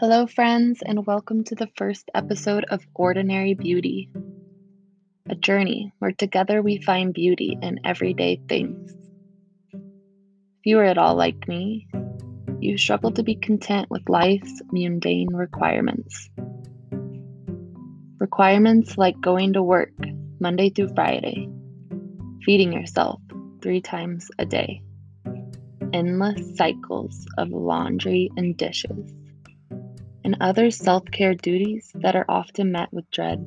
Hello, friends, and welcome to the first episode of Ordinary Beauty, a journey where together we find beauty in everyday things. If you are at all like me, you struggle to be content with life's mundane requirements. Requirements like going to work Monday through Friday, feeding yourself three times a day, endless cycles of laundry and dishes, and other self care duties that are often met with dread.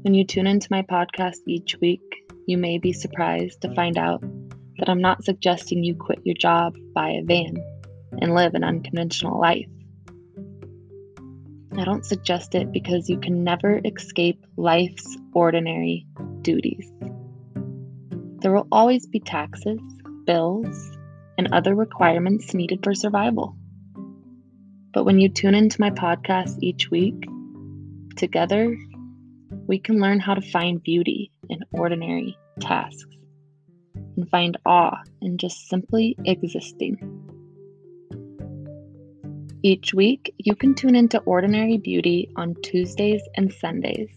When you tune into my podcast each week, you may be surprised to find out that I'm not suggesting you quit your job, buy a van, and live an unconventional life. I don't suggest it because you can never escape life's ordinary duties. There will always be taxes, bills, and other requirements needed for survival. But when you tune into my podcast each week, together, we can learn how to find beauty in ordinary tasks and find awe in just simply existing. Each week, you can tune into Ordinary Beauty on Tuesdays and Sundays.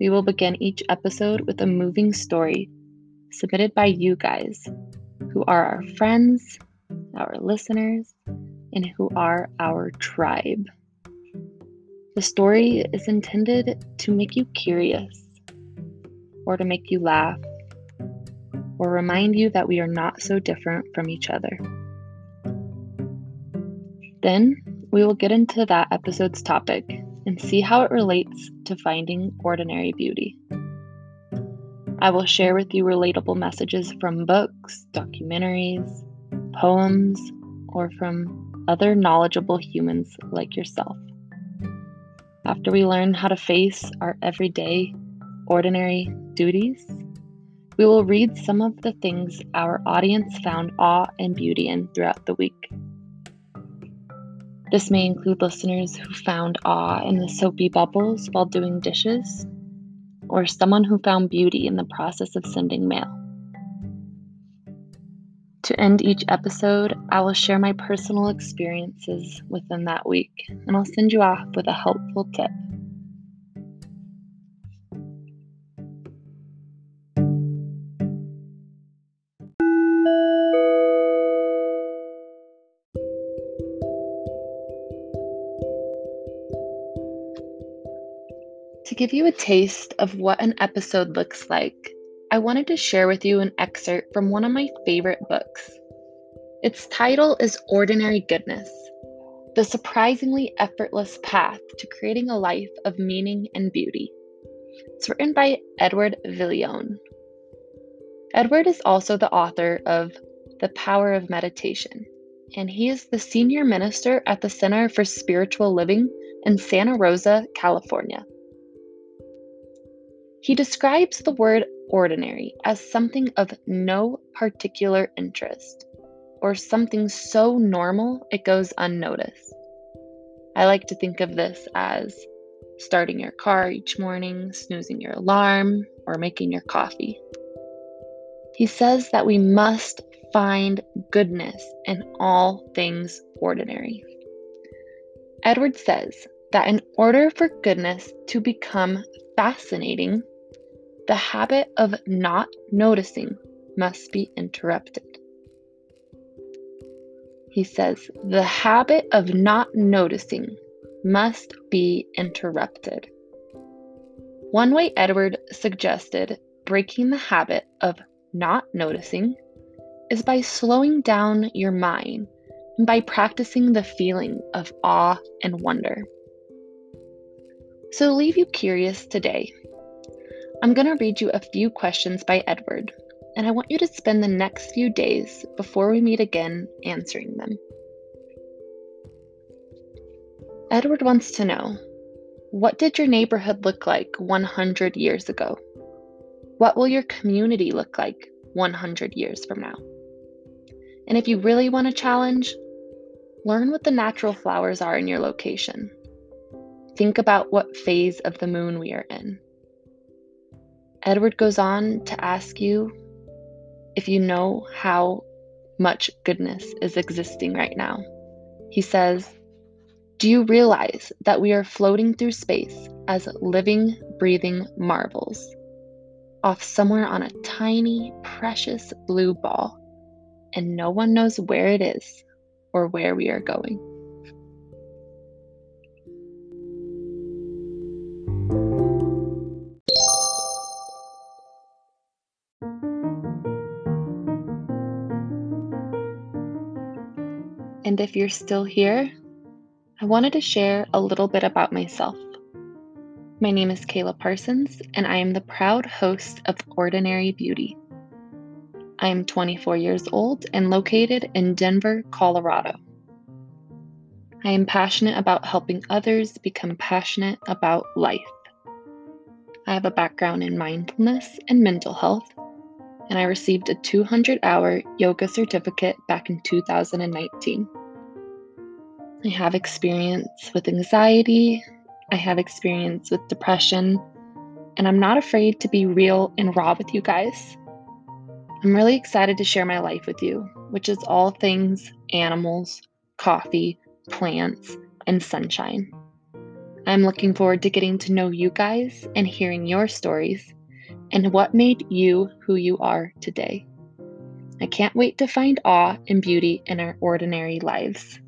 We will begin each episode with a moving story submitted by you guys, who are our friends, our listeners, and who are our tribe. The story is intended to make you curious, or to make you laugh, or remind you that we are not so different from each other. Then we will get into that episode's topic and see how it relates to finding ordinary beauty. I will share with you relatable messages from books, documentaries, poems, or from other knowledgeable humans like yourself. After we learn how to face our everyday, ordinary duties, we will read some of the things our audience found awe and beauty in throughout the week. This may include listeners who found awe in the soapy bubbles while doing dishes, or someone who found beauty in the process of sending mail. To end each episode, I will share my personal experiences within that week, and I'll send you off with a helpful tip. To give you a taste of what an episode looks like, I wanted to share with you an excerpt from one of my favorite books. Its title is Ordinary Goodness The Surprisingly Effortless Path to Creating a Life of Meaning and Beauty. It's written by Edward Viljoen. Edward is also the author of The Power of Meditation, and he is the senior minister at the Center for Spiritual Living in Santa Rosa, California. He describes the word ordinary as something of no particular interest, or something so normal it goes unnoticed. I like to think of this as starting your car each morning, snoozing your alarm, or making your coffee. He says that we must find goodness in all things ordinary. Edward says that in order for goodness to become fascinating, the habit of not noticing must be interrupted. He says, the habit of not noticing must be interrupted. One way Edward suggested breaking the habit of not noticing is by slowing down your mind and by practicing the feeling of awe and wonder. So, to leave you curious today, I'm going to read you a few questions by Edward, and I want you to spend the next few days before we meet again answering them. Edward wants to know What did your neighborhood look like 100 years ago? What will your community look like 100 years from now? And if you really want a challenge, learn what the natural flowers are in your location. Think about what phase of the moon we are in. Edward goes on to ask you if you know how much goodness is existing right now He says, Do you realize that we are floating through space as living, breathing marvels, off somewhere on a tiny, precious blue ball, and no one knows where it is or where we are going? And if you're still here, I wanted to share a little bit about myself. My name is Kayla Parsons, and I am the proud host of Ordinary Beauty. I am 24 years old and located in Denver, Colorado. I am passionate about helping others become passionate about life. I have a background in mindfulness and mental health, and I received a 200 hour yoga certificate back in 2019. I have experience with anxiety, I have experience with depression, and I'm not afraid to be real and raw with you guys. I'm really excited to share my life with you, which is all things animals, coffee, plants, and sunshine. I'm looking forward to getting to know you guys and hearing your stories and what made you who you are today. I can't wait to find awe and beauty in our ordinary lives.